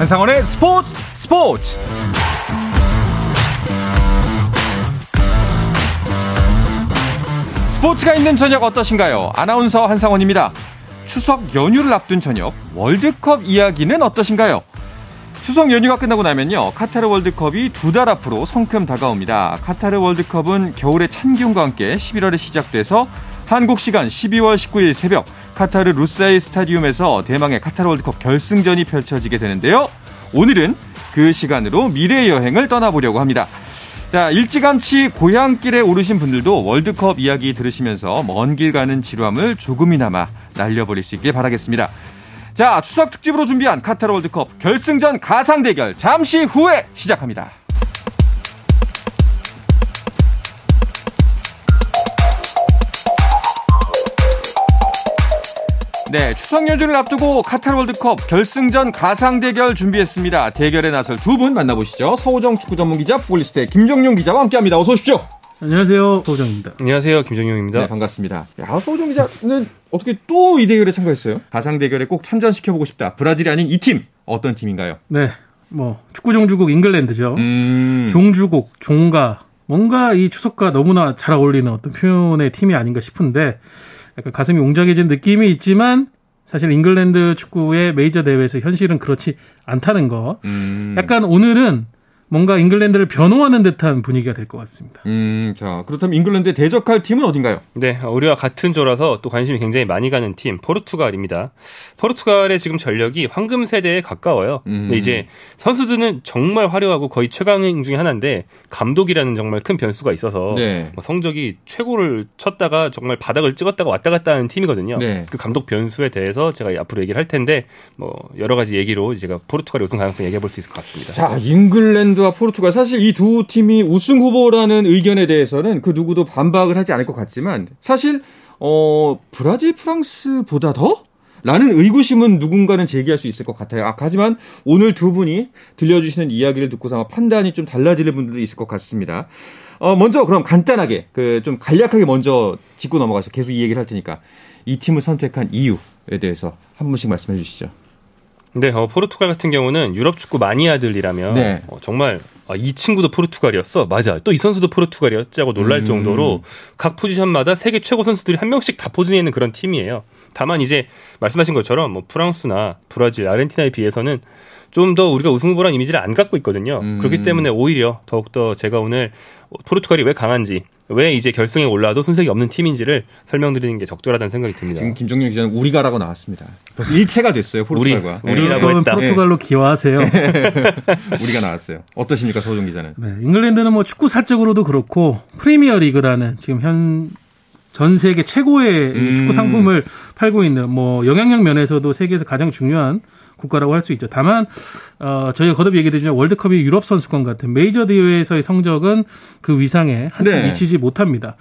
한상원의 스포츠 스포츠 스포츠가 있는 저녁 어떠신가요? 아나운서 한상원입니다. 추석 연휴를 앞둔 저녁 월드컵 이야기는 어떠신가요? 추석 연휴가 끝나고 나면요 카타르 월드컵이 두 달 앞으로 성큼 다가옵니다. 카타르 월드컵은 겨울의 찬 기온과 함께 11월에 시작돼서 한국 시간 12월 19일 새벽 카타르 루사이 스타디움에서 대망의 카타르 월드컵 결승전이 펼쳐지게 되는데요. 오늘은 그 시간으로 미래 여행을 떠나보려고 합니다. 자, 일찌감치 고향길에 오르신 분들도 월드컵 이야기 들으시면서 먼 길 가는 지루함을 조금이나마 날려버릴 수 있길 바라겠습니다. 자, 추석 특집으로 준비한 카타르 월드컵 결승전 가상 대결 잠시 후에 시작합니다. 네, 추석 연휴를 앞두고 카타르 월드컵 결승전 가상 대결 준비했습니다. 대결에 나설 두 분 만나보시죠. 서호정 축구 전문 기자, 포글리스트의 김정용 기자와 함께합니다. 어서 오십시오. 안녕하세요, 서호정입니다. 안녕하세요, 김정용입니다. 네, 반갑습니다. 야, 서호정 기자는 어떻게 또 이 대결에 참가했어요? 가상 대결에 꼭 참전시켜보고 싶다. 브라질이 아닌 이 팀 어떤 팀인가요? 네, 뭐 축구 종주국 잉글랜드죠. 음, 종주국, 종가 뭔가 이 추석과 너무나 잘 어울리는 어떤 표현의 팀이 아닌가 싶은데 약간 가슴이 웅장해진 느낌이 있지만 사실 잉글랜드 축구의 메이저 대회에서 현실은 그렇지 않다는 거. 음, 약간 오늘은 뭔가 잉글랜드를 변호하는 듯한 분위기가 될 것 같습니다. 음, 자 그렇다면 잉글랜드에 대적할 팀은 어딘가요? 네, 우리와 같은 조라서 또 관심이 굉장히 많이 가는 팀 포르투갈입니다. 포르투갈의 지금 전력이 황금 세대에 가까워요. 음. 근데 이제 선수들은 정말 화려하고 거의 최강행 중에 하나인데 감독이라는 정말 큰 변수가 있어서 네. 뭐 성적이 최고를 쳤다가 정말 바닥을 찍었다가 왔다 갔다 하는 팀이거든요. 네. 그 감독 변수에 대해서 제가 앞으로 얘기를 할 텐데 뭐 여러 가지 얘기로 제가 포르투갈의 우승 가능성 얘기해 볼 수 있을 것 같습니다. 자, 잉글랜드 와 포르투갈 사실 이 두 팀이 우승 후보라는 의견에 대해서는 그 누구도 반박을 하지 않을 것 같지만 사실 어 브라질 프랑스보다 더? 라는 의구심은 누군가는 제기할 수 있을 것 같아요. 아, 하지만 오늘 두 분이 들려주시는 이야기를 듣고서 아마 판단이 좀 달라질 분들도 있을 것 같습니다. 어, 먼저 그럼 간단하게, 그 좀 간략하게 먼저 짚고 넘어가서 계속 이 얘기를 할 테니까 이 팀을 선택한 이유에 대해서 한 분씩 말씀해 주시죠. 네, 어, 포르투갈 같은 경우는 유럽 축구 마니아들이라면 네. 어, 정말 아, 이 친구도 포르투갈이었어. 맞아. 또 이 선수도 포르투갈이었지 하고 놀랄 음. 정도로 각 포지션마다 세계 최고 선수들이 한 명씩 다 포진해 있는 그런 팀이에요. 다만 이제 말씀하신 것처럼 뭐 프랑스나 브라질, 아르헨티나에 비해서는 좀 더 우리가 우승 후보라는 이미지를 안 갖고 있거든요. 음. 그렇기 때문에 오히려 더욱더 제가 오늘 포르투갈이 왜 강한지, 왜 이제 결승에 올라도 손색이 없는 팀인지를 설명드리는 게 적절하다는 생각이 듭니다. 지금 김정렬 기자는 우리가라고 나왔습니다. 벌써 일체가 됐어요, 포르투갈과. 우리, 우리라고 그러면 했다. 포르투갈로 귀화하세요. 우리가 나왔어요. 어떠십니까, 소정 기자는? 네, 잉글랜드는 뭐 축구 사적으로도 그렇고 프리미어 리그라는 지금 현 전 세계 최고의 이 음. 축구 상품을 팔고 있는 뭐 영향력 면에서도 세계에서 가장 중요한 국가라고 할 수 있죠. 다만 어 저희가 거듭 얘기드리지만 월드컵이 유럽 선수권 같은 메이저 대회에서의 성적은 그 위상에 한참 네. 미치지 못합니다.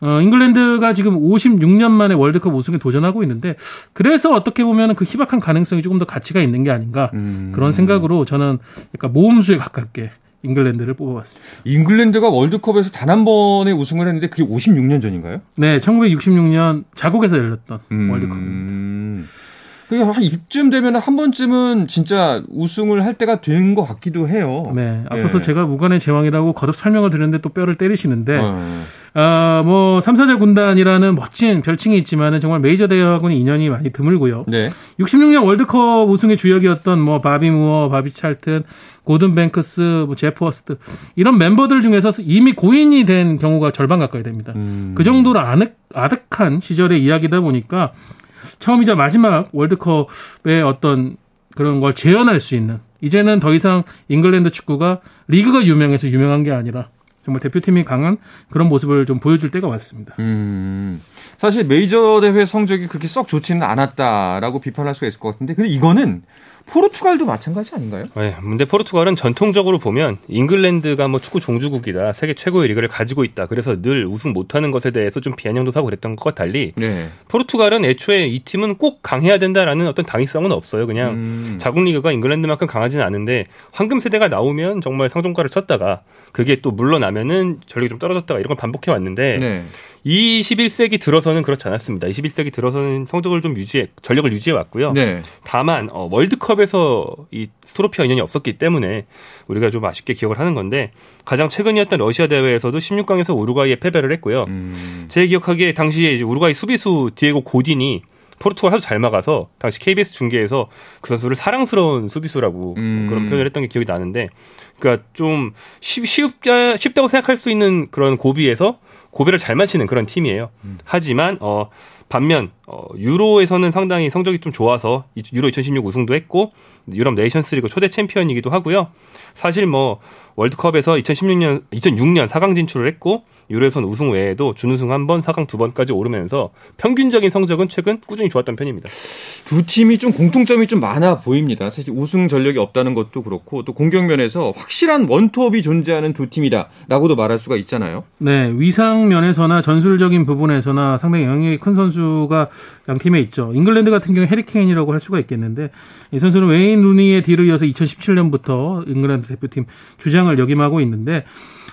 어, 잉글랜드가 지금 56년 만에 월드컵 우승에 도전하고 있는데 그래서 어떻게 보면 그 희박한 가능성이 조금 더 가치가 있는 게 아닌가 음. 그런 생각으로 저는 약간 모험수에 가깝게 잉글랜드를 뽑아봤습니다. 잉글랜드가 월드컵에서 단 한 번의 우승을 했는데 그게 56년 전인가요? 네, 1966년 자국에서 열렸던 월드컵. 음. 그게 한 이쯤 되면 한 번쯤은 진짜 우승을 할 때가 된 것 같기도 해요. 네, 앞서서 예. 제가 무관의 제왕이라고 거듭 설명을 드렸는데 또 뼈를 때리시는데, 어. 아, 뭐, 삼사자 군단이라는 멋진 별칭이 있지만은 정말 메이저 대회하고는 인연이 많이 드물고요. 네. 66년 월드컵 우승의 주역이었던 뭐, 바비 무어, 바비 찰튼, 고든 뱅크스, 뭐, 제프 허스트, 이런 멤버들 중에서 이미 고인이 된 경우가 절반 가까이 됩니다. 음. 그 정도로 아득, 아득한 시절의 이야기다 보니까 처음이자 마지막 월드컵의 어떤 그런 걸 재현할 수 있는 이제는 더 이상 잉글랜드 축구가 리그가 유명해서 유명한 게 아니라 정말 대표팀이 강한 그런 모습을 좀 보여줄 때가 왔습니다. 음. 사실 메이저 대회 성적이 그렇게 썩 좋지는 않았다라고 비판할 수가 있을 것 같은데 근데 이거는 포르투갈도 마찬가지 아닌가요? 네, 근데 포르투갈은 전통적으로 보면 잉글랜드가 뭐 축구 종주국이다, 세계 최고의 리그를 가지고 있다. 그래서 늘 우승 못하는 것에 대해서 좀 비아냥도 사고 그랬던 것과 달리 네. 포르투갈은 애초에 이 팀은 꼭 강해야 된다라는 어떤 당위성은 없어요. 그냥 음. 자국 리그가 잉글랜드만큼 강하지는 않은데 황금 세대가 나오면 정말 상종가를 쳤다가 그게 또 물러나면은 전력이 좀 떨어졌다가 이런 걸 반복해 왔는데 네. 21세기 들어서는 그렇지 않았습니다. 21세기 들어서는 성적을 좀 유지해 전력을 유지해 왔고요. 네. 다만 어, 월드컵에서 이 스트로피아 인연이 없었기 때문에 우리가 좀 아쉽게 기억을 하는 건데 가장 최근이었던 러시아 대회에서도 16강에서 우루과이에 패배를 했고요. 음. 제 기억하기에 당시에 이제 우루과이 수비수 디에고 고딘이 포르투갈 아주 잘 막아서 당시 KBS 중계에서 그 선수를 사랑스러운 수비수라고 음. 그런 표현을 했던 게 기억이 나는데 그러니까 좀 쉽, 쉽다, 쉽다고 생각할 수 있는 그런 고비에서 고비를 잘 맞히는 그런 팀이에요. 하지만 어 반면 어 유로에서는 상당히 성적이 좀 좋아서 이- 유로 2016 우승도 했고 유럽 네이션스리그 초대 챔피언이기도 하고요. 사실 뭐 월드컵에서 2016년 2006년 4강 진출을 했고 유로에선 우승 외에도 준우승 한 번, 4강 두 번까지 오르면서 평균적인 성적은 최근 꾸준히 좋았던 편입니다. 두 팀이 좀 공통점이 좀 많아 보입니다. 사실 우승 전력이 없다는 것도 그렇고 또 공격면에서 확실한 원톱이 존재하는 두 팀이다라고도 말할 수가 있잖아요. 네, 위상 면에서나 전술적인 부분에서나 상당히 영향이 큰 선수가 양 팀에 있죠. 잉글랜드 같은 경우 해리 케인이라고 할 수가 있겠는데 이 선수는 웨인 루니의 뒤를 이어서 2017년부터 잉글랜드 대표팀 주장을 역임하고 있는데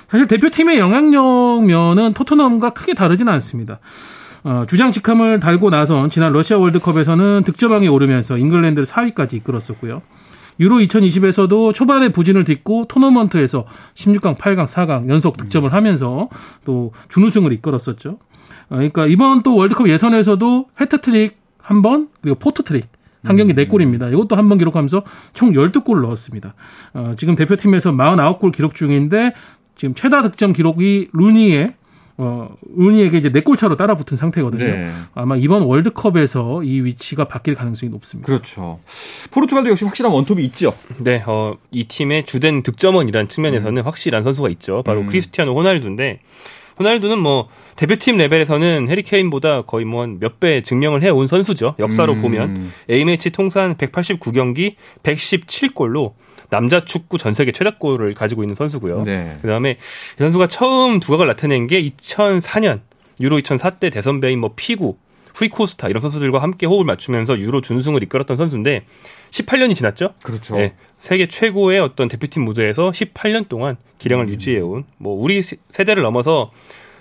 사실 대표팀의 영향력 면은 토트넘과 크게 다르지는 않습니다. 어, 주장 직함을 달고 나선 지난 러시아 월드컵에서는 득점왕에 오르면서 잉글랜드를 4위까지 이끌었었고요. 유로 2020에서도 초반에 부진을 딛고 토너먼트에서 16강, 8강, 4강 연속 득점을 하면서 또 준우승을 이끌었었죠. 어, 그러니까 이번 또 월드컵 예선에서도 해트트릭 한 번, 그리고 포트트릭 한 경기 4골입니다. 이것도 한 번 기록하면서 총 12골을 넣었습니다. 어, 지금 대표팀에서 49골 기록 중인데 지금 최다 득점 기록이 루니의 어, 루니에게 이제 4골 차로 따라붙은 상태거든요. 네. 아마 이번 월드컵에서 이 위치가 바뀔 가능성이 높습니다. 그렇죠. 포르투갈도 역시 확실한 원톱이 있죠. 네, 어, 이 팀의 주된 득점원이라는 측면에서는 확실한 선수가 있죠. 바로 음. 크리스티아노 호날두인데 호날두는 뭐 대표팀 레벨에서는 해리케인보다 거의 뭐몇배 증명을 해온 선수죠. 역사로 음. 보면 A매치 통산 189경기 117골로 남자 축구 전 세계 최다골을 가지고 있는 선수고요. 네. 그다음에 이 선수가 처음 두각을 나타낸 게 2004년 유로 2004 때 대선배인 뭐 피구, 후이코스타 이런 선수들과 함께 호흡을 맞추면서 유로 준우승을 이끌었던 선수인데 18년이 지났죠. 그렇죠. 네, 세계 최고의 어떤 대표팀 무대에서 18년 동안 기량을 음. 유지해온 뭐 우리 세- 세대를 넘어서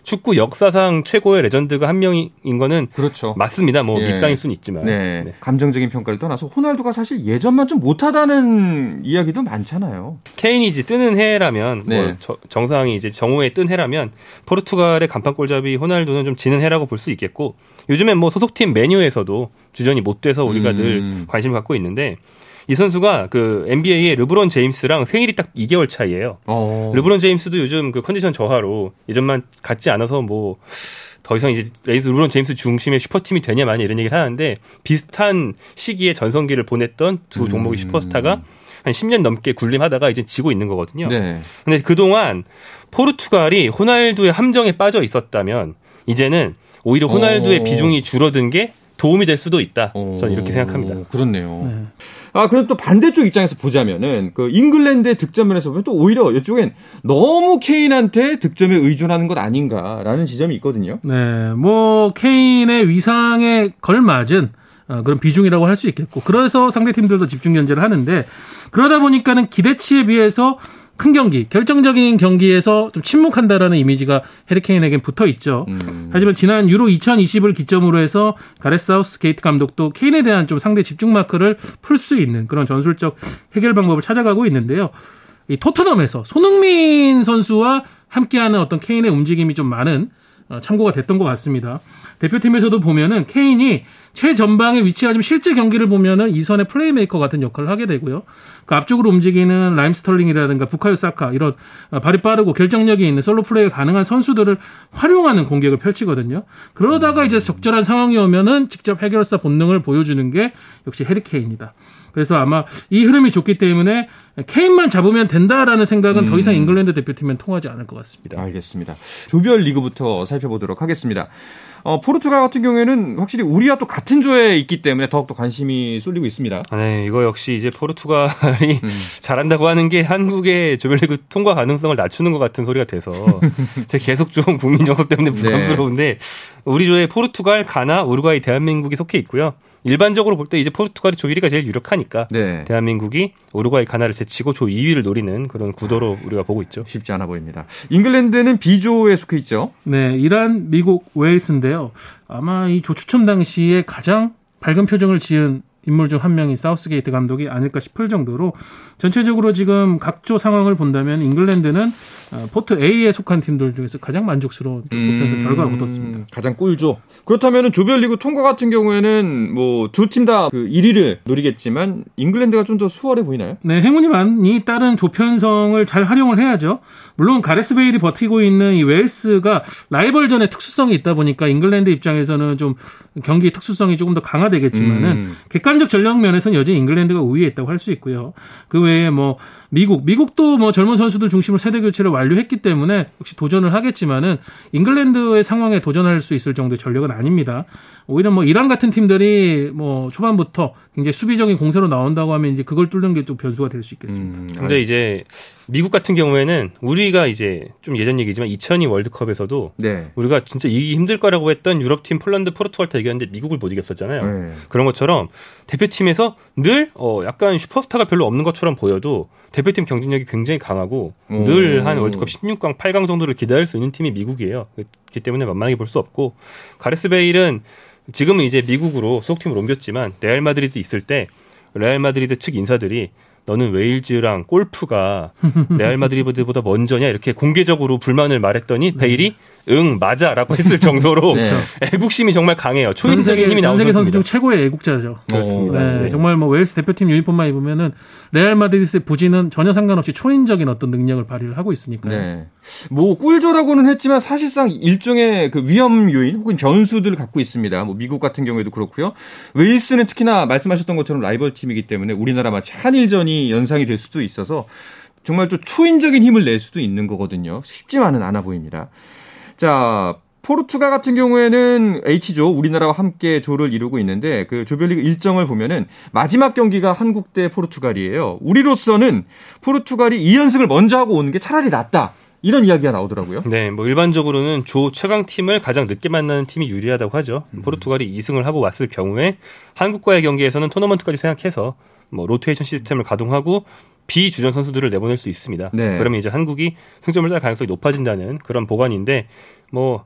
축구 역사상 최고의 레전드가 한 명인 거는 그렇죠. 맞습니다. 뭐 예. 밉상일 수는 있지만. 네. 네. 감정적인 평가를 떠나서 호날두가 사실 예전만 좀 못하다는 이야기도 많잖아요. 케인이 이제 뜨는 해라면 네. 뭐 저- 정상이 이제 정오에 뜬 해라면 포르투갈의 간판 골잡이 호날두는 좀 지는 해라고 볼 수 있겠고 요즘엔 뭐 소속팀 맨유에서도 주전이 못 돼서 우리가 음. 늘 관심을 갖고 있는데 이 선수가 그 NBA의 르브론 제임스랑 생일이 딱 2개월 차이예요. 어. 르브론 제임스도 요즘 그 컨디션 저하로 예전만 같지 않아서 뭐 더 이상 이제 레이커스 르브론 제임스 중심의 슈퍼팀이 되냐 마냐 이런 얘기를 하는데 비슷한 시기에 전성기를 보냈던 두 종목의 음. 슈퍼스타가 한 10년 넘게 군림하다가 이제 지고 있는 거거든요. 네. 근데 그동안 포르투갈이 호날두의 함정에 빠져 있었다면 이제는 오히려 호날두의 어. 비중이 줄어든 게 도움이 될 수도 있다. 저는 이렇게 어, 생각합니다. 그렇네요. 네. 아, 그럼 또 반대쪽 입장에서 보자면은, 그, 잉글랜드의 득점면에서 보면 또 오히려 이쪽엔 너무 케인한테 득점에 의존하는 것 아닌가라는 지점이 있거든요. 네, 뭐 케인의 위상에 걸맞은 어, 그런 비중이라고 할 수 있겠고 그래서 상대 팀들도 집중 견제를 하는데 그러다 보니까는 기대치에 비해서 큰 경기, 결정적인 경기에서 좀 침묵한다라는 이미지가 해리케인에겐 붙어 있죠. 음. 하지만 지난 유로 2020을 기점으로 해서 가레스 사우스 게이트 감독도 케인에 대한 좀 상대 집중 마크를 풀 수 있는 그런 전술적 해결 방법을 찾아가고 있는데요. 이 토트넘에서 손흥민 선수와 함께하는 어떤 케인의 움직임이 좀 많은 어, 참고가 됐던 것 같습니다. 대표팀에서도 보면은 케인이 최전방에 위치하지만 실제 경기를 보면은 2선의 플레이메이커 같은 역할을 하게 되고요. 그 앞쪽으로 움직이는 라힘 스털링이라든가 부카요 사카 이런 어, 발이 빠르고 결정력이 있는 솔로 플레이가 가능한 선수들을 활용하는 공격을 펼치거든요. 그러다가 이제 적절한 상황이 오면은 직접 해결사 본능을 보여주는 게 역시 해리케인이다. 그래서 아마 이 흐름이 좋기 때문에 케인만 잡으면 된다라는 생각은 더 이상 잉글랜드 대표팀엔 통하지 않을 것 같습니다. 알겠습니다. 조별 리그부터 살펴보도록 하겠습니다. 어, 포르투갈 같은 경우에는 확실히 우리와 또 같은 조에 있기 때문에 더욱더 관심이 쏠리고 있습니다. 아, 네, 이거 역시 이제 포르투갈이 음. 잘한다고 하는 게 한국의 조별리그 통과 가능성을 낮추는 것 같은 소리가 돼서 제가 계속 좀 국민 정서 때문에 네. 부담스러운데 우리 조에 포르투갈, 가나, 우루과이, 대한민국이 속해 있고요. 일반적으로 볼 때 이제 포르투갈이 조 1위가 제일 유력하니까 네. 대한민국이 우루과이, 가나를 제치고 조 2위를 노리는 그런 구도로 우리가 보고 있죠. 쉽지 않아 보입니다. 잉글랜드는 B조에 속해 있죠. 네, 이란, 미국, 웨일스인데요. 아마 이 조 추첨 당시에 가장 밝은 표정을 지은 인물 중 한 명이 사우스게이트 감독이 아닐까 싶을 정도로 전체적으로 지금 각조 상황을 본다면 잉글랜드는 어, 포트 A에 속한 팀들 중에서 가장 만족스러운 조 편성 음, 결과를 얻었습니다. 가장 꿀조. 그렇다면 조별리그 통과 같은 경우에는 뭐 두 팀 다 그 1위를 노리겠지만 잉글랜드가 좀 더 수월해 보이나요? 네, 행운이 많이 따른 조편성을 잘 활용을 해야죠. 물론 가레스 베일이 버티고 있는 이 웨일스가 라이벌전의 특수성이 있다 보니까 잉글랜드 입장에서는 좀 경기 특수성이 조금 더 강화되겠지만은 음. 객관적 전력 면에서는 여전히 잉글랜드가 우위에 있다고 할 수 있고요. 그 외에 뭐 미국, 미국도 뭐 젊은 선수들 중심으로 세대 교체를 완료했기 때문에 역시 도전을 하겠지만은 잉글랜드의 상황에 도전할 수 있을 정도의 전력은 아닙니다. 오히려 뭐 이란 같은 팀들이 뭐 초반부터 굉장히 수비적인 공세로 나온다고 하면 이제 그걸 뚫는 게 좀 변수가 될 수 있겠습니다. 음, 근데 이제 미국 같은 경우에는 우리가 이제 좀 예전 얘기지만 2002 월드컵에서도 네. 우리가 진짜 이기기 힘들 거라고 했던 유럽 팀 폴란드, 포르투갈 다 이겼는데 미국을 못 이겼었잖아요. 네. 그런 것처럼 대표팀에서 늘 어, 약간 슈퍼스타가 별로 없는 것처럼 보여도 대표팀 경쟁력이 굉장히 강하고 늘 한 월드컵 16강, 8강 정도를 기다릴 수 있는 팀이 미국이에요. 그렇기 때문에 만만하게 볼 수 없고 가레스 베일은 지금은 이제 미국으로 소속팀을 옮겼지만 레알 마드리드 있을 때 레알 마드리드 측 인사들이 너는 웨일즈랑 골프가 레알 마드리드보다 먼저냐 이렇게 공개적으로 불만을 말했더니 베일이 응 맞아라고 했을 정도로 네. 애국심이 정말 강해요. 초인적인 힘이 나오는 세계 선수 중 최고의 애국자죠. 그렇습니다. 네, 네. 정말 뭐 웨일스 대표팀 유니폼만 입으면은 레알 마드리드의 부진은 전혀 상관없이 초인적인 어떤 능력을 발휘를 하고 있으니까요. 네. 뭐 꿀조라고는 했지만 사실상 일종의 그 위험 요인 혹은 변수들을 갖고 있습니다. 뭐 미국 같은 경우에도 그렇고요. 웨일스는 특히나 말씀하셨던 것처럼 라이벌 팀이기 때문에 우리나라 마치 한일전이 연상이 될 수도 있어서 정말 또 초인적인 힘을 낼 수도 있는 거거든요. 쉽지만은 않아 보입니다. 자, 포르투갈 같은 경우에는 H조 우리나라와 함께 조를 이루고 있는데 그 조별리그 일정을 보면은 마지막 경기가 한국 대 포르투갈이에요. 우리로서는 포르투갈이 2연승을 먼저 하고 오는 게 차라리 낫다. 이런 이야기가 나오더라고요. 네, 뭐 일반적으로는 조 최강 팀을 가장 늦게 만나는 팀이 유리하다고 하죠. 음. 포르투갈이 2승을 하고 왔을 경우에 한국과의 경기에서는 토너먼트까지 생각해서 뭐 로테이션 시스템을 가동하고 비주전 선수들을 내보낼 수 있습니다. 네. 그러면 이제 한국이 승점을 딸 가능성이 높아진다는 그런 보관인데 뭐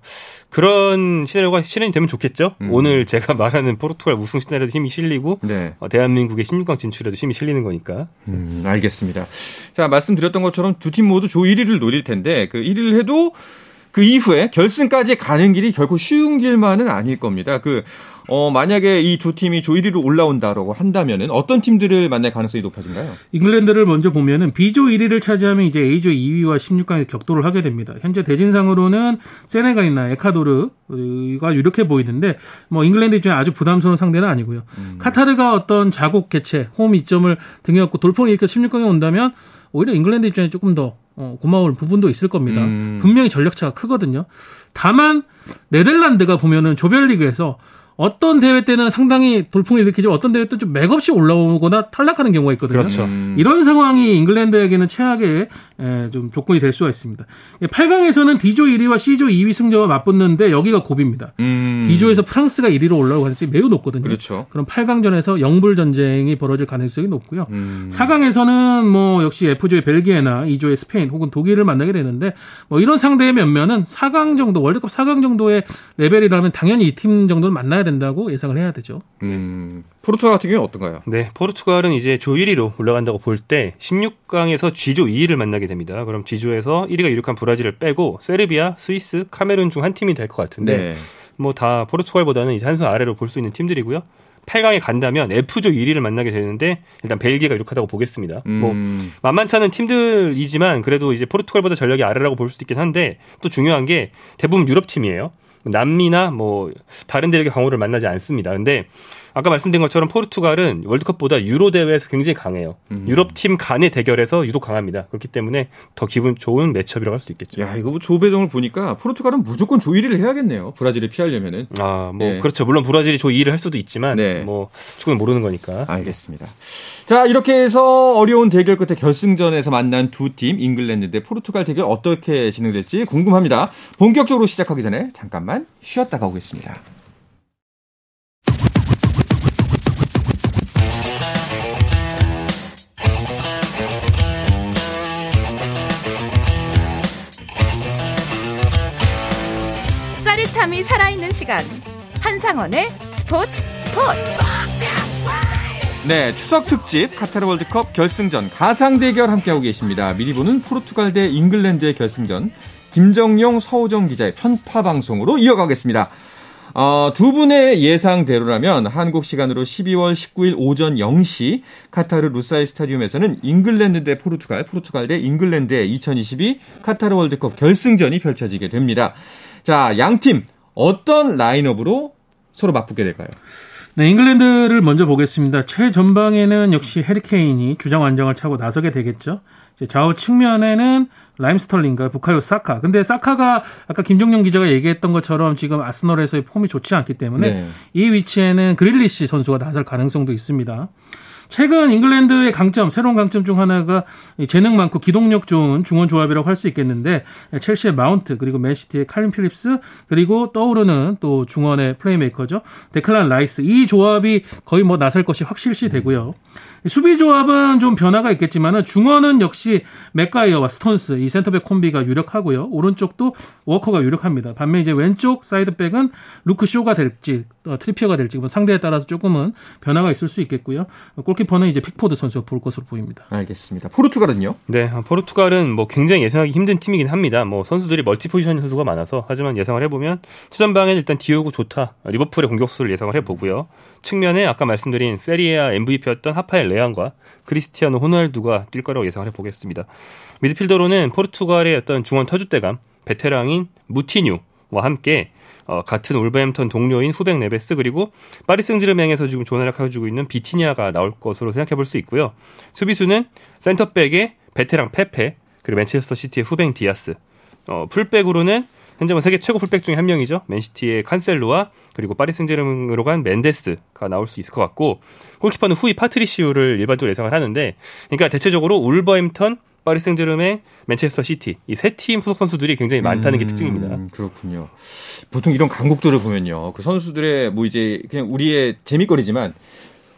그런 시나리오가 실현이 되면 좋겠죠. 음. 오늘 제가 말하는 포르투갈 우승 시나리오도 힘이 실리고 네. 어, 대한민국의 16강 진출에도 힘이 실리는 거니까. 음, 알겠습니다. 자 말씀드렸던 것처럼 두 팀 모두 조 1위를 노릴 텐데 그 1위를 해도 그 이후에 결승까지 가는 길이 결코 쉬운 길만은 아닐 겁니다. 그 어, 만약에 이 두 팀이 조 1위로 올라온다라고 한다면은 어떤 팀들을 만날 가능성이 높아진가요? 잉글랜드를 먼저 보면은 B조 1위를 차지하면 이제 A조 2위와 16강에 격돌을 하게 됩니다. 현재 대진상으로는 세네갈이나 에콰도르가 유력해 보이는데 뭐 잉글랜드 입장에 아주 부담스러운 상대는 아니고요. 음. 카타르가 어떤 자국 개최, 홈 이점을 등에 업고 돌풍을 일으켜 16강에 온다면 오히려 잉글랜드 입장에 조금 더 어, 고마울 부분도 있을 겁니다. 음. 분명히 전력차가 크거든요. 다만 네덜란드가 보면은 조별리그에서 어떤 대회 때는 상당히 돌풍을 일으키죠. 어떤 대회 때좀 맥없이 올라오거나 탈락하는 경우가 있거든요. 그렇죠. 음. 이런 상황이 잉글랜드에게는 최악의 좀 조건이 될 수가 있습니다. 8강에서는 D조 1위와 C조 2위 승자와 맞붙는데 여기가 고비입니다. 음. D조에서 프랑스가 1위로 올라올 가능성이 매우 높거든요. 그렇죠. 그럼 8강전에서 영불 전쟁이 벌어질 가능성이 높고요. 음. 4강에서는 뭐 역시 F조의 벨기에나 2조의 스페인 혹은 독일을 만나게 되는데 뭐 이런 상대의 면면은 4강 정도 월드컵 4강 정도의 레벨이라면 당연히 이 팀 정도는 만나야 된다고 예상을 해야 되죠. 음, 포르투갈 같은 경우는 어떤가요? 네, 포르투갈은 이제 조 1위로 올라간다고 볼 때 16강에서 G조 2위를 만나게 됩니다. 그럼 G조에서 1위가 유력한 브라질을 빼고 세르비아, 스위스, 카메룬 중 한 팀이 될 것 같은데 네. 뭐다 포르투갈보다는 이제 한 수 아래로 볼 수 있는 팀들이고요. 8강에 간다면 F조 1위를 만나게 되는데 일단 벨기에가 유력하다고 보겠습니다. 음. 뭐 만만치 않은 팀들이지만 그래도 이제 포르투갈보다 전력이 아래라고 볼 수도 있긴 한데 또 중요한 게 대부분 유럽 팀이에요. 남미나 뭐 다른 대륙의 강호를 만나지 않습니다. 근데 아까 말씀드린 것처럼 포르투갈은 월드컵보다 유로 대회에서 굉장히 강해요. 음. 유럽 팀 간의 대결에서 유독 강합니다. 그렇기 때문에 더 기분 좋은 매첩이라고 할 수도 있겠죠. 야, 이거 뭐 조배정을 보니까 포르투갈은 무조건 조 1위를 해야겠네요. 브라질을 피하려면은. 아, 뭐 네. 그렇죠. 물론 브라질이 조 2위를 할 수도 있지만 네. 뭐 축구는 모르는 거니까. 알겠습니다. 자, 이렇게 해서 어려운 대결 끝에 결승전에서 만난 두 팀, 잉글랜드 대 포르투갈 대결 어떻게 진행될지 궁금합니다. 본격적으로 시작하기 전에 잠깐만 쉬었다가 오겠습니다. 짜릿함이 살아있는 시간. 한상원의 스포츠 스포츠. 네, 추석 특집 카타르 월드컵 결승전 가상 대결 함께하고 계십니다. 미리 보는 포르투갈 대 잉글랜드의 결승전 김정용 서우정 기자의 편파 방송으로 이어가겠습니다. 어, 두 분의 예상대로라면 한국 시간으로 12월 19일 오전 0시 카타르 루사일 스타디움에서는 잉글랜드 대 포르투갈, 포르투갈 대 잉글랜드의 2022 카타르 월드컵 결승전이 펼쳐지게 됩니다. 자, 양팀 어떤 라인업으로 서로 맞붙게 될까요? 네, 잉글랜드를 먼저 보겠습니다. 최전방에는 역시 해리케인이 주장 완장을 차고 나서게 되겠죠. 좌우 측면에는 라임 스털링과 부카요 사카. 근데 사카가 아까 김종용 기자가 얘기했던 것처럼 지금 아스널에서의 폼이 좋지 않기 때문에 네. 이 위치에는 그릴리시 선수가 나설 가능성도 있습니다. 최근 잉글랜드의 강점, 새로운 강점 중 하나가 재능 많고 기동력 좋은 중원 조합이라고 할 수 있겠는데 첼시의 마운트 그리고 맨시티의 칼린 필립스 그리고 떠오르는 또 중원의 플레이메이커죠 데클란 라이스 이 조합이 거의 뭐 나설 것이 확실시 되고요. 수비 조합은 좀 변화가 있겠지만은 중원은 역시 매과이어와 스톤스 이 센터백 콤비가 유력하고요. 오른쪽도 워커가 유력합니다. 반면 이제 왼쪽 사이드백은 루크 쇼가 될지 어, 트리피어가 될지 뭐 상대에 따라서 조금은 변화가 있을 수 있겠고요. 골키퍼는 이제 픽포드 선수가 볼 것으로 보입니다. 알겠습니다. 포르투갈은요? 네, 포르투갈은 뭐 굉장히 예상하기 힘든 팀이긴 합니다. 뭐 선수들이 멀티 포지션 선수가 많아서 하지만 예상을 해보면 최전방에는 일단 디오고 조타 리버풀의 공격수를 예상을 해보고요. 측면에 아까 말씀드린 세리아 MVP였던 하파엘 레앙과 크리스티아노 호날두가 뛸 거라고 예상을 해보겠습니다. 미드필더로는 포르투갈의 어떤 중원 터줏대감 베테랑인 무티뉴와 함께 어, 같은 울버햄턴 동료인 후벵 네베스 그리고 파리 생제르맹에서 지금 활약해주고 있는 비티냐가 나올 것으로 생각해 볼 수 있고요. 수비수는 센터백의 베테랑 페페 그리고 맨체스터 시티의 후벵 디아스 어, 풀백으로는 현재 뭐 세계 최고 풀백 중에 한 명이죠. 맨시티의 칸셀로와 그리고 파리 생제르맹으로 간 멘데스가 나올 수 있을 것 같고 골키퍼는 후이 파트리시우를 일반적으로 예상을 하는데 그러니까 대체적으로 울버햄턴 파리 생제르맹, 맨체스터 시티 이 세 팀 소속 선수들이 굉장히 많다는 게 음, 특징입니다. 그렇군요. 보통 이런 강국들을 보면요, 그 선수들의 뭐 이제 그냥 우리의 재미거리지만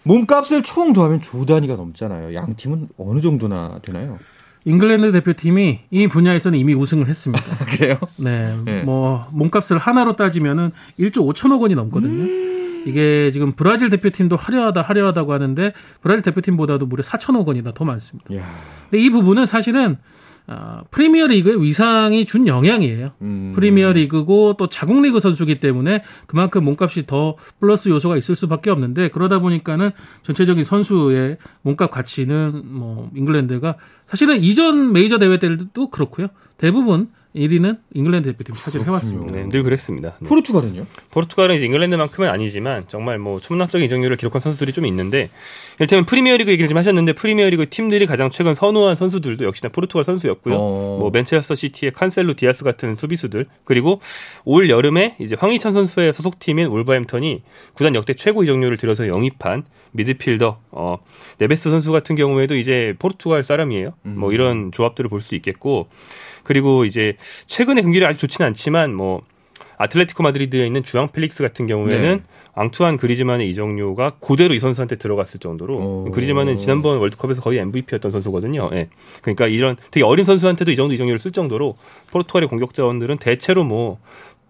몸값을 총 더하면 조 단위가 넘잖아요. 양 팀은 어느 정도나 되나요? 잉글랜드 대표팀이 이 분야에서는 이미 우승을 했습니다. 그래요? 네, 네. 뭐 몸값을 하나로 따지면은 1조 5천억 원이 넘거든요. 음... 이게 지금 브라질 대표팀도 화려하다 화려하다고 하는데 브라질 대표팀보다도 무려 4천억 원이나 더 많습니다. 야... 근데 이 부분은 사실은 어, 프리미어리그의 위상이 준 영향이에요. 음. 프리미어리그고 또 자국리그 선수기 때문에 그만큼 몸값이 더 플러스 요소가 있을 수밖에 없는데 그러다 보니까는 전체적인 선수의 몸값 가치는 뭐 잉글랜드가 사실은 이전 메이저 대회 때도 그렇고요. 대부분 1위는 잉글랜드 대표팀 차지를 해왔습니다. 네, 늘 그랬습니다. 네. 포르투갈은요? 포르투갈은 이제 잉글랜드만큼은 아니지만 정말 뭐 천문학적인 이적료를 기록한 선수들이 좀 있는데 이를테면 프리미어리그 얘기를 좀 하셨는데 프리미어리그 팀들이 가장 최근 선호한 선수들도 역시나 포르투갈 선수였고요. 어... 뭐 맨체스터 시티의 칸셀로 디아스 같은 수비수들 그리고 올 여름에 이제 황희찬 선수의 소속팀인 울버햄턴이 구단 역대 최고 이적료를 들여서 영입한 미드필더 어 네베스 선수 같은 경우에도 이제 포르투갈 사람이에요. 뭐 음. 뭐 이런 조합들을 볼 수 있겠고 그리고 이제 최근에 경기를 아주 좋지는 않지만 뭐 아틀레티코 마드리드에 있는 주앙 펠릭스 같은 경우에는 네. 앙투안 그리즈만의 이적료가 그대로 이 선수한테 들어갔을 정도로 오. 그리즈만은 지난번 월드컵에서 거의 MVP였던 선수거든요. 예. 그러니까 이런 되게 어린 선수한테도 이 정도 이적료를 쓸 정도로 포르투갈의 공격 자원들은 대체로 뭐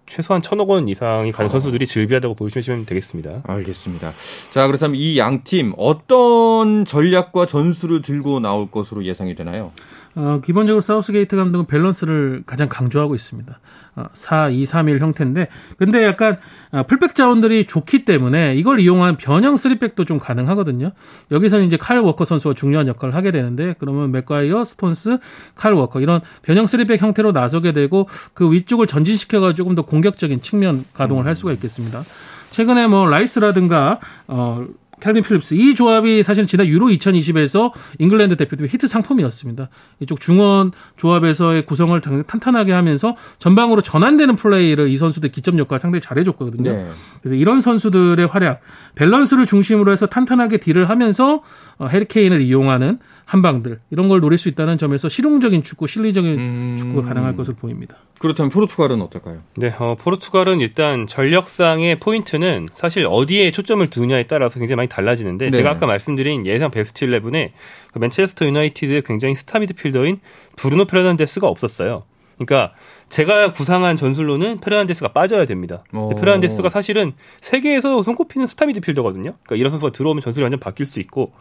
최소한 천억 원 이상이 가는 아. 선수들이 즐비하다고 보시면 되겠습니다. 알겠습니다. 자, 그렇다면 이 양 팀 어떤 전략과 전술을 들고 나올 것으로 예상이 되나요? 어, 기본적으로 사우스게이트 감독은 밸런스를 가장 강조하고 있습니다. 어, 4, 2, 3, 1 형태인데, 근데 약간 어, 풀백 자원들이 좋기 때문에 이걸 이용한 변형 3백도 좀 가능하거든요. 여기서는 이제 칼 워커 선수가 중요한 역할을 하게 되는데, 그러면 맥과이어, 스톤스, 칼 워커 이런 변형 3백 형태로 나서게 되고 그 위쪽을 전진시켜가 조금 더 공격적인 측면 가동을 할 수가 있겠습니다. 최근에 뭐 라이스라든가 어 캘빈 필립스 이 조합이 사실 지난 유로 2020에서 잉글랜드 대표팀의 히트 상품이었습니다. 이쪽 중원 조합에서의 구성을 탄탄하게 하면서 전방으로 전환되는 플레이를 이 선수들 기점 역할 상당히 잘해줬거든요. 네. 그래서 이런 선수들의 활약, 밸런스를 중심으로 해서 탄탄하게 딜을 하면서 어, 해리 케인을 이용하는 한방들 이런 걸 노릴 수 있다는 점에서 실용적인 축구, 실리적인 음... 축구가 가능할 것으로 보입니다. 그렇다면 포르투갈은 어떨까요? 네, 어, 포르투갈은 일단 전력상의 포인트는 사실 어디에 초점을 두느냐에 따라서 굉장히 많이 달라지는데 네. 제가 아까 말씀드린 예상 베스트 11에 그 맨체스터 유나이티드의 굉장히 스타 미드필더인 브루노 페르난데스가 없었어요. 그러니까 제가 구상한 전술로는 페르난데스가 빠져야 됩니다. 오. 페르난데스가 사실은 세계에서 손꼽히는 스타 미드필더거든요. 그러니까 이런 선수가 들어오면 전술이 완전 바뀔 수 있고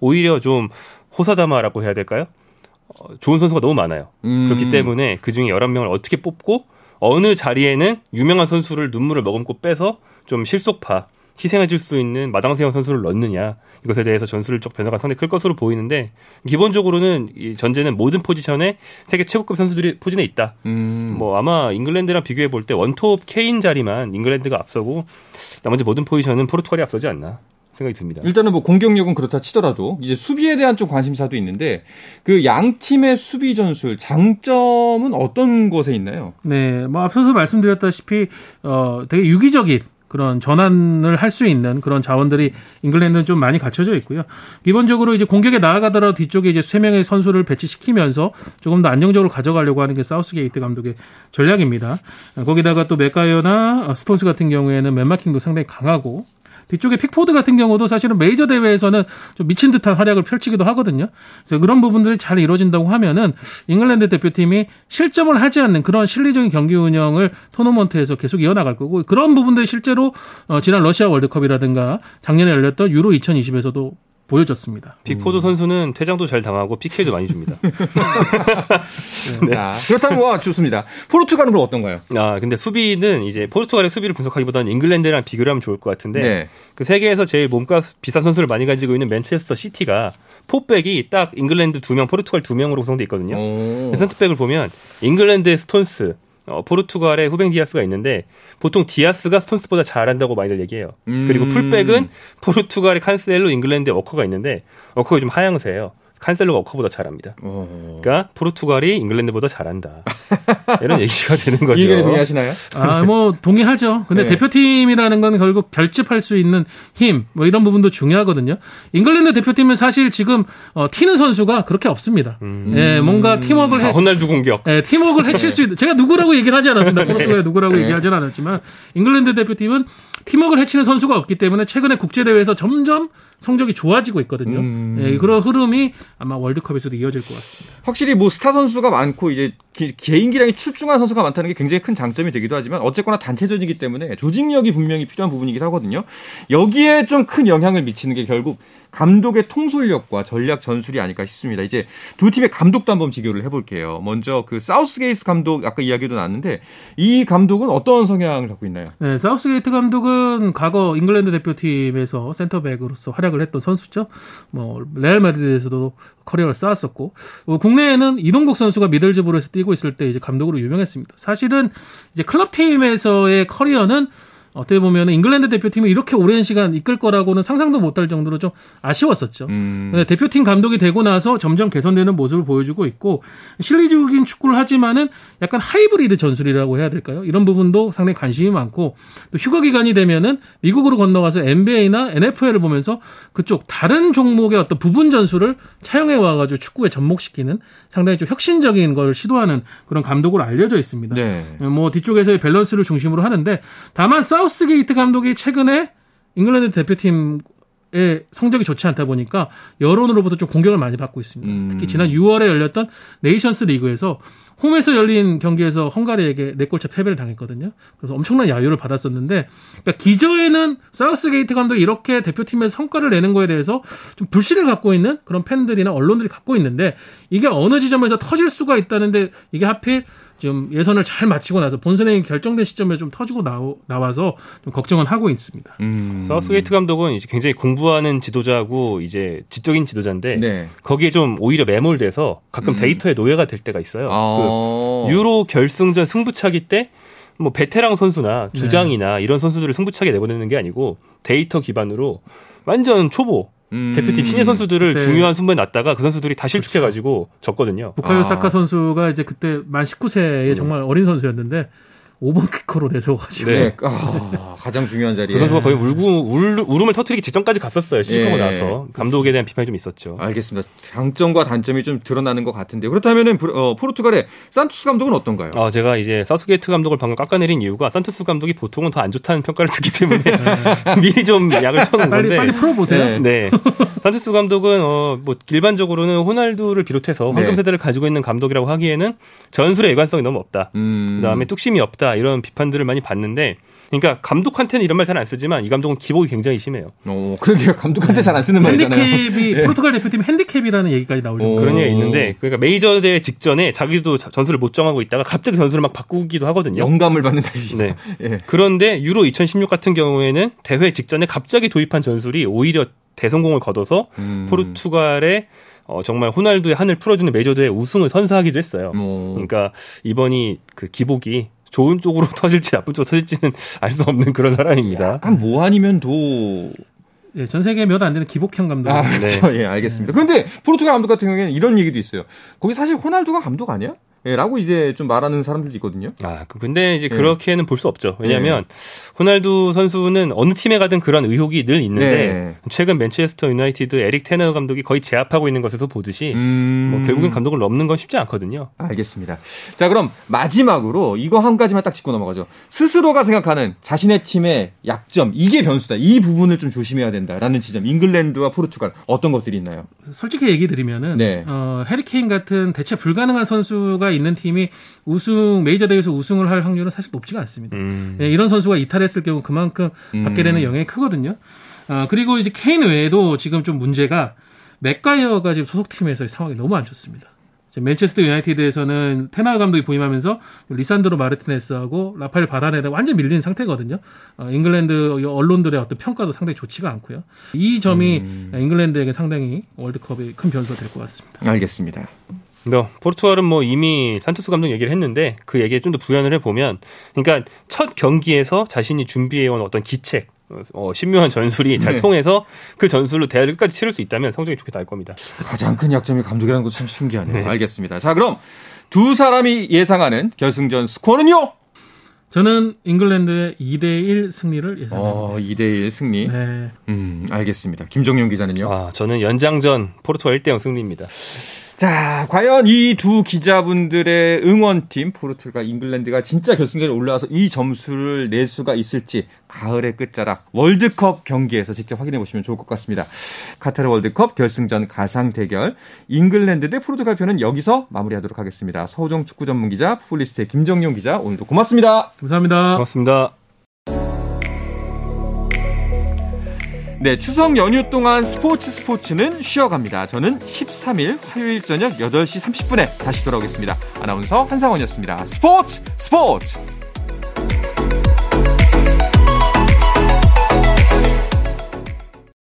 오히려 좀 호사다마라고 해야 될까요? 어, 좋은 선수가 너무 많아요. 음. 그렇기 때문에 그 중에 11명을 어떻게 뽑고 어느 자리에는 유명한 선수를 눈물을 머금고 빼서 좀 실속파 희생해 줄 수 있는 마당쇠형 선수를 넣느냐 이것에 대해서 전술적 변화가 상당히 클 것으로 보이는데 기본적으로는 이 전제는 모든 포지션에 세계 최고급 선수들이 포진해 있다. 음. 뭐 아마 잉글랜드랑 비교해 볼 때 원톱 케인 자리만 잉글랜드가 앞서고 나머지 모든 포지션은 포르투갈이 앞서지 않나 생각이 듭니다. 일단은 뭐 공격력은 그렇다 치더라도 이제 수비에 대한 좀 관심사도 있는데 그 양 팀의 수비 전술 장점은 어떤 곳에 있나요? 네, 뭐 앞서서 말씀드렸다시피 어 되게 유기적인 그런 전환을 할 수 있는 그런 자원들이 잉글랜드는 좀 많이 갖춰져 있고요. 기본적으로 이제 공격에 나아가더라도 뒤쪽에 이제 세 명의 선수를 배치시키면서 조금 더 안정적으로 가져가려고 하는 게 사우스게이트 감독의 전략입니다. 어, 거기다가 또 맥과이어나 스톤스 같은 경우에는 맨마킹도 상당히 강하고 뒤쪽에 픽포드 같은 경우도 사실은 메이저 대회에서는 좀 미친 듯한 활약을 펼치기도 하거든요. 그래서 그런 부분들이 잘 이루어진다고 하면은 잉글랜드 대표팀이 실점을 하지 않는 그런 실리적인 경기 운영을 토너먼트에서 계속 이어나갈 거고 그런 부분들이 실제로 어, 지난 러시아 월드컵이라든가 작년에 열렸던 유로 2020에서도 보여졌습니다. 픽포드 선수는 퇴장도 잘 당하고 PK도 많이 줍니다. 자, 그렇다면 와 좋습니다. 포르투갈은 그럼 어떤가요? 아 근데 수비는 이제 포르투갈의 수비를 분석하기보다는 잉글랜드랑 비교를 하면 좋을 것 같은데 네. 그 세계에서 제일 몸값 비싼 선수를 많이 가지고 있는 맨체스터 시티가 포백이 딱 잉글랜드 두 명, 포르투갈 두 명으로 구성돼 있거든요. 오. 센터백을 보면 잉글랜드의 스톤스, 어, 포르투갈의 후벵 디아스가 있는데 보통 디아스가 스톤스보다 잘한다고 많이들 얘기해요. 음. 그리고 풀백은 포르투갈의 칸셀로, 잉글랜드의 워커가 있는데 워커가 좀 하향세예요. 칸셀로가 워커보다 잘합니다. 오. 그러니까 포르투갈이 잉글랜드보다 잘한다. 이런 얘기가 되는 거죠. 이 의견에 동의하시나요? 아, 뭐 동의하죠. 근데 네. 대표팀이라는 건 결국 결집할 수 있는 힘, 뭐 이런 부분도 중요하거든요. 잉글랜드 대표팀은 사실 지금 어, 튀는 선수가 그렇게 없습니다. 음. 예, 뭔가 팀워크를 아, 해, 호날두 공격. 예, 팀워크를 해칠 수 있는 제가 누구라고 얘기를 하지 않았습니다. 포르투갈에 누구라고 네. 얘기하지 않았지만 잉글랜드 대표팀은 팀워크를 해치는 선수가 없기 때문에 최근에 국제 대회에서 점점 성적이 좋아지고 있거든요. 음. 예, 그런 흐름이 아마 월드컵에서도 이어질 것 같습니다. 확실히 뭐 스타 선수가 많고 이제 기- 개인 기량이 출중한 선수가 많다는 게 굉장히 큰 장점이 되기도 하지만 어쨌거나 단체전이기 때문에 조직력이 분명히 필요한 부분이긴 하거든요. 여기에 좀 큰 영향을 미치는 게 결국 감독의 통솔력과 전략 전술이 아닐까 싶습니다. 이제 두 팀의 감독도 한번 비교를 해볼게요. 먼저 그 사우스게이트 감독 아까 이야기도 나왔는데 이 감독은 어떤 성향을 갖고 있나요? 네, 사우스게이트 감독은 과거 잉글랜드 대표팀에서 센터백으로서 활약을 했던 선수죠. 뭐 레알 마드리드에서도 커리어를 쌓았었고 어, 국내에는 이동국 선수가 미들즈브러에서 뛰고 있을 때 이제 감독으로 유명했습니다. 사실은 이제 클럽 팀에서의 커리어는 어떻게 보면 잉글랜드 대표팀이 이렇게 오랜 시간 이끌 거라고는 상상도 못할 정도로 좀 아쉬웠었죠. 음. 네, 대표팀 감독이 되고 나서 점점 개선되는 모습을 보여주고 있고 실리적인 축구를 하지만은 약간 하이브리드 전술이라고 해야 될까요? 이런 부분도 상당히 관심이 많고 또 휴가 기간이 되면은 미국으로 건너가서 NBA나 NFL을 보면서 그쪽 다른 종목의 어떤 부분 전술을 차용해 와가지고 축구에 접목시키는 상당히 좀 혁신적인 걸 시도하는 그런 감독으로 알려져 있습니다. 네. 뭐 뒤쪽에서의 밸런스를 중심으로 하는데 다만 사우스 게이트 감독이 최근에 잉글랜드 대표팀의 성적이 좋지 않다 보니까 여론으로부터 좀 공격을 많이 받고 있습니다. 음. 특히 지난 6월에 열렸던 네이션스 리그에서 홈에서 열린 경기에서 헝가리에게 4골차 패배를 당했거든요. 그래서 엄청난 야유를 받았었는데 그러니까 기저에는 사우스 게이트 감독이 이렇게 대표팀에서 성과를 내는 거에 대해서 좀 불신을 갖고 있는 그런 팬들이나 언론들이 갖고 있는데 이게 어느 지점에서 터질 수가 있다는데 이게 하필 지금 예선을 잘 마치고 나서 본선에 결정된 시점에 좀 터지고 나오, 나와서 좀 걱정은 하고 있습니다. 음. 사우스게이트 감독은 이제 굉장히 공부하는 지도자고 이제 지적인 지도자인데 네. 거기에 좀 오히려 매몰돼서 가끔 음. 데이터의 노예가 될 때가 있어요. 아. 그 유로 결승전 승부차기 때 뭐 베테랑 선수나 주장이나 이런 선수들을 승부차기에 내보내는 게 아니고 데이터 기반으로 완전 초보 음. 대표팀 신예 선수들을 그때- 중요한 순번에 놨다가 그 선수들이 다 실축해가지고 졌거든요. 부카요 아. 사카 선수가 이제 그때 만 19세의 정말 어린 선수였는데 5번 키커로 내세워가지고 네. 네. 아, 가장 중요한 자리에. 그 선수가 거의 울고 울, 울음을 터트리기 직전까지 갔었어요. 시식하고 예. 나서 감독에 대한 비판이 좀 있었죠. 알겠습니다. 장점과 단점이 좀 드러나는 것 같은데요. 그렇다면은 어, 포르투갈의 산투스 감독은 어떤가요? 어, 제가 이제 사우스게이트 감독을 방금 깎아내린 이유가 산투스 감독이 보통은 더 안 좋다는 평가를 듣기 때문에 미리 좀 약을 쳐놓은 빨리 건데. 빨리 풀어보세요. 네. 네. 산투스 감독은 어, 뭐 일반적으로는 호날두를 비롯해서 황금 네. 세대를 가지고 있는 감독이라고 하기에는 전술의 일관성이 너무 없다. 음. 그 다음에 뚝심이 없다 이런 비판들을 많이 받는데 그러니까 감독한테는 이런 말 잘 안 쓰지만 이 감독은 기복이 굉장히 심해요. 어, 그러게요. 감독한테 잘안 쓰는 말이잖아요. 핸디캡이 예. 포르투갈 대표팀 핸디캡이라는 얘기까지 나올 오. 정도. 그런 얘기가 오. 있는데 그러니까 메이저 대회 직전에 자기도 자- 전술을 못 정하고 있다가 갑자기 전술을 막 바꾸기도 하거든요. 영감을 받는 타입이죠. 네. 예. 그런데 유로 2016 같은 경우에는 대회 직전에 갑자기 도입한 전술이 오히려 대성공을 거둬서 음. 포르투갈의 어, 정말 호날두의 한을 풀어주는 메이저 대회 우승을 선사하기도 했어요. 뭐. 그러니까 이번이 그 기복이 좋은 쪽으로 터질지 나쁜 쪽으로 터질지는 알 수 없는 그런 사람입니다. 약간 뭐 아니면 도. 예, 전 세계 몇 안 되는 기복형 감독. 아, 그렇죠. 예, 알겠습니다. 그런데 포르투갈 감독 같은 경우에는 이런 얘기도 있어요. 거기 사실 호날두가 감독 아니야? 예, 라고 이제 좀 말하는 사람들도 있거든요. 아, 그- 근데 이제 네. 그렇게는 볼 수 없죠. 왜냐하면 호날두 선수는 어느 팀에 가든 그런 의혹이 늘 있는데 네. 최근 맨체스터 유나이티드 에릭 테너 감독이 거의 제압하고 있는 것에서 보듯이 음. 뭐 결국엔 감독을 넘는 건 쉽지 않거든요. 알겠습니다. 자, 그럼 마지막으로 이거 한 가지만 딱 짚고 넘어가죠. 스스로가 생각하는 자신의 팀의 약점, 이게 변수다. 이 부분을 좀 조심해야 된다라는 지점. 잉글랜드와 포르투갈 어떤 것들이 있나요? 솔직히 얘기 드리면은 네. 어, 해리 케인 같은 대체 불가능한 선수가 있는 팀이 우승 메이저 대회에서 우승을 할 확률은 사실 높지가 않습니다. 음. 예, 이런 선수가 이탈했을 경우 그만큼 음. 받게 되는 영향이 크거든요. 아, 그리고 이제 케인 외에도 지금 좀 문제가 매과이어가 지금 소속팀에서의 상황이 너무 안 좋습니다. 맨체스터 유나이티드에서는 텐하흐 감독이 부임하면서 리산드로 마르티네스하고 라파엘 바란에다 완전 밀린 상태거든요. 어, 잉글랜드 언론들의 어떤 평가도 상당히 좋지가 않고요. 이 점이 음. 잉글랜드에게 상당히 월드컵의 큰 변수가 될 것 같습니다. 알겠습니다. 너 포르투갈은 뭐 이미 산토스 감독 얘기를 했는데 그 얘기에 좀 더 부연을 해보면 그러니까 첫 경기에서 자신이 준비해온 어떤 기책 어, 신묘한 전술이 잘 네. 통해서 그 전술로 대회를 끝까지 치를 수 있다면 성적이 좋게 나올 겁니다. 가장 큰 약점이 감독이라는 것도 참 신기하네요. 네. 알겠습니다. 자, 그럼 두 사람이 예상하는 결승전 스코어는요? 저는 잉글랜드의 2대1 승리를 예상합니다. 어, 2대1 승리. 네. 음, 알겠습니다. 김정용 기자는요? 아, 저는 연장전 포르투갈 1대0 승리입니다. 자, 과연 이 두 기자분들의 응원팀 포르투갈 잉글랜드가 진짜 결승전에 올라와서 이 점수를 낼 수가 있을지 가을의 끝자락 월드컵 경기에서 직접 확인해 보시면 좋을 것 같습니다. 카타르 월드컵 결승전 가상 대결 잉글랜드 대 포르투갈 편은 여기서 마무리하도록 하겠습니다. 서호정 축구 전문 기자, 풋볼리스트의 김정용 기자 오늘도 고맙습니다. 감사합니다. 고맙습니다. 네, 추석 연휴 동안 스포츠 스포츠는 쉬어갑니다. 저는 13일 화요일 저녁 8시 30분에 다시 돌아오겠습니다. 아나운서 한상원이었습니다. 스포츠 스포츠!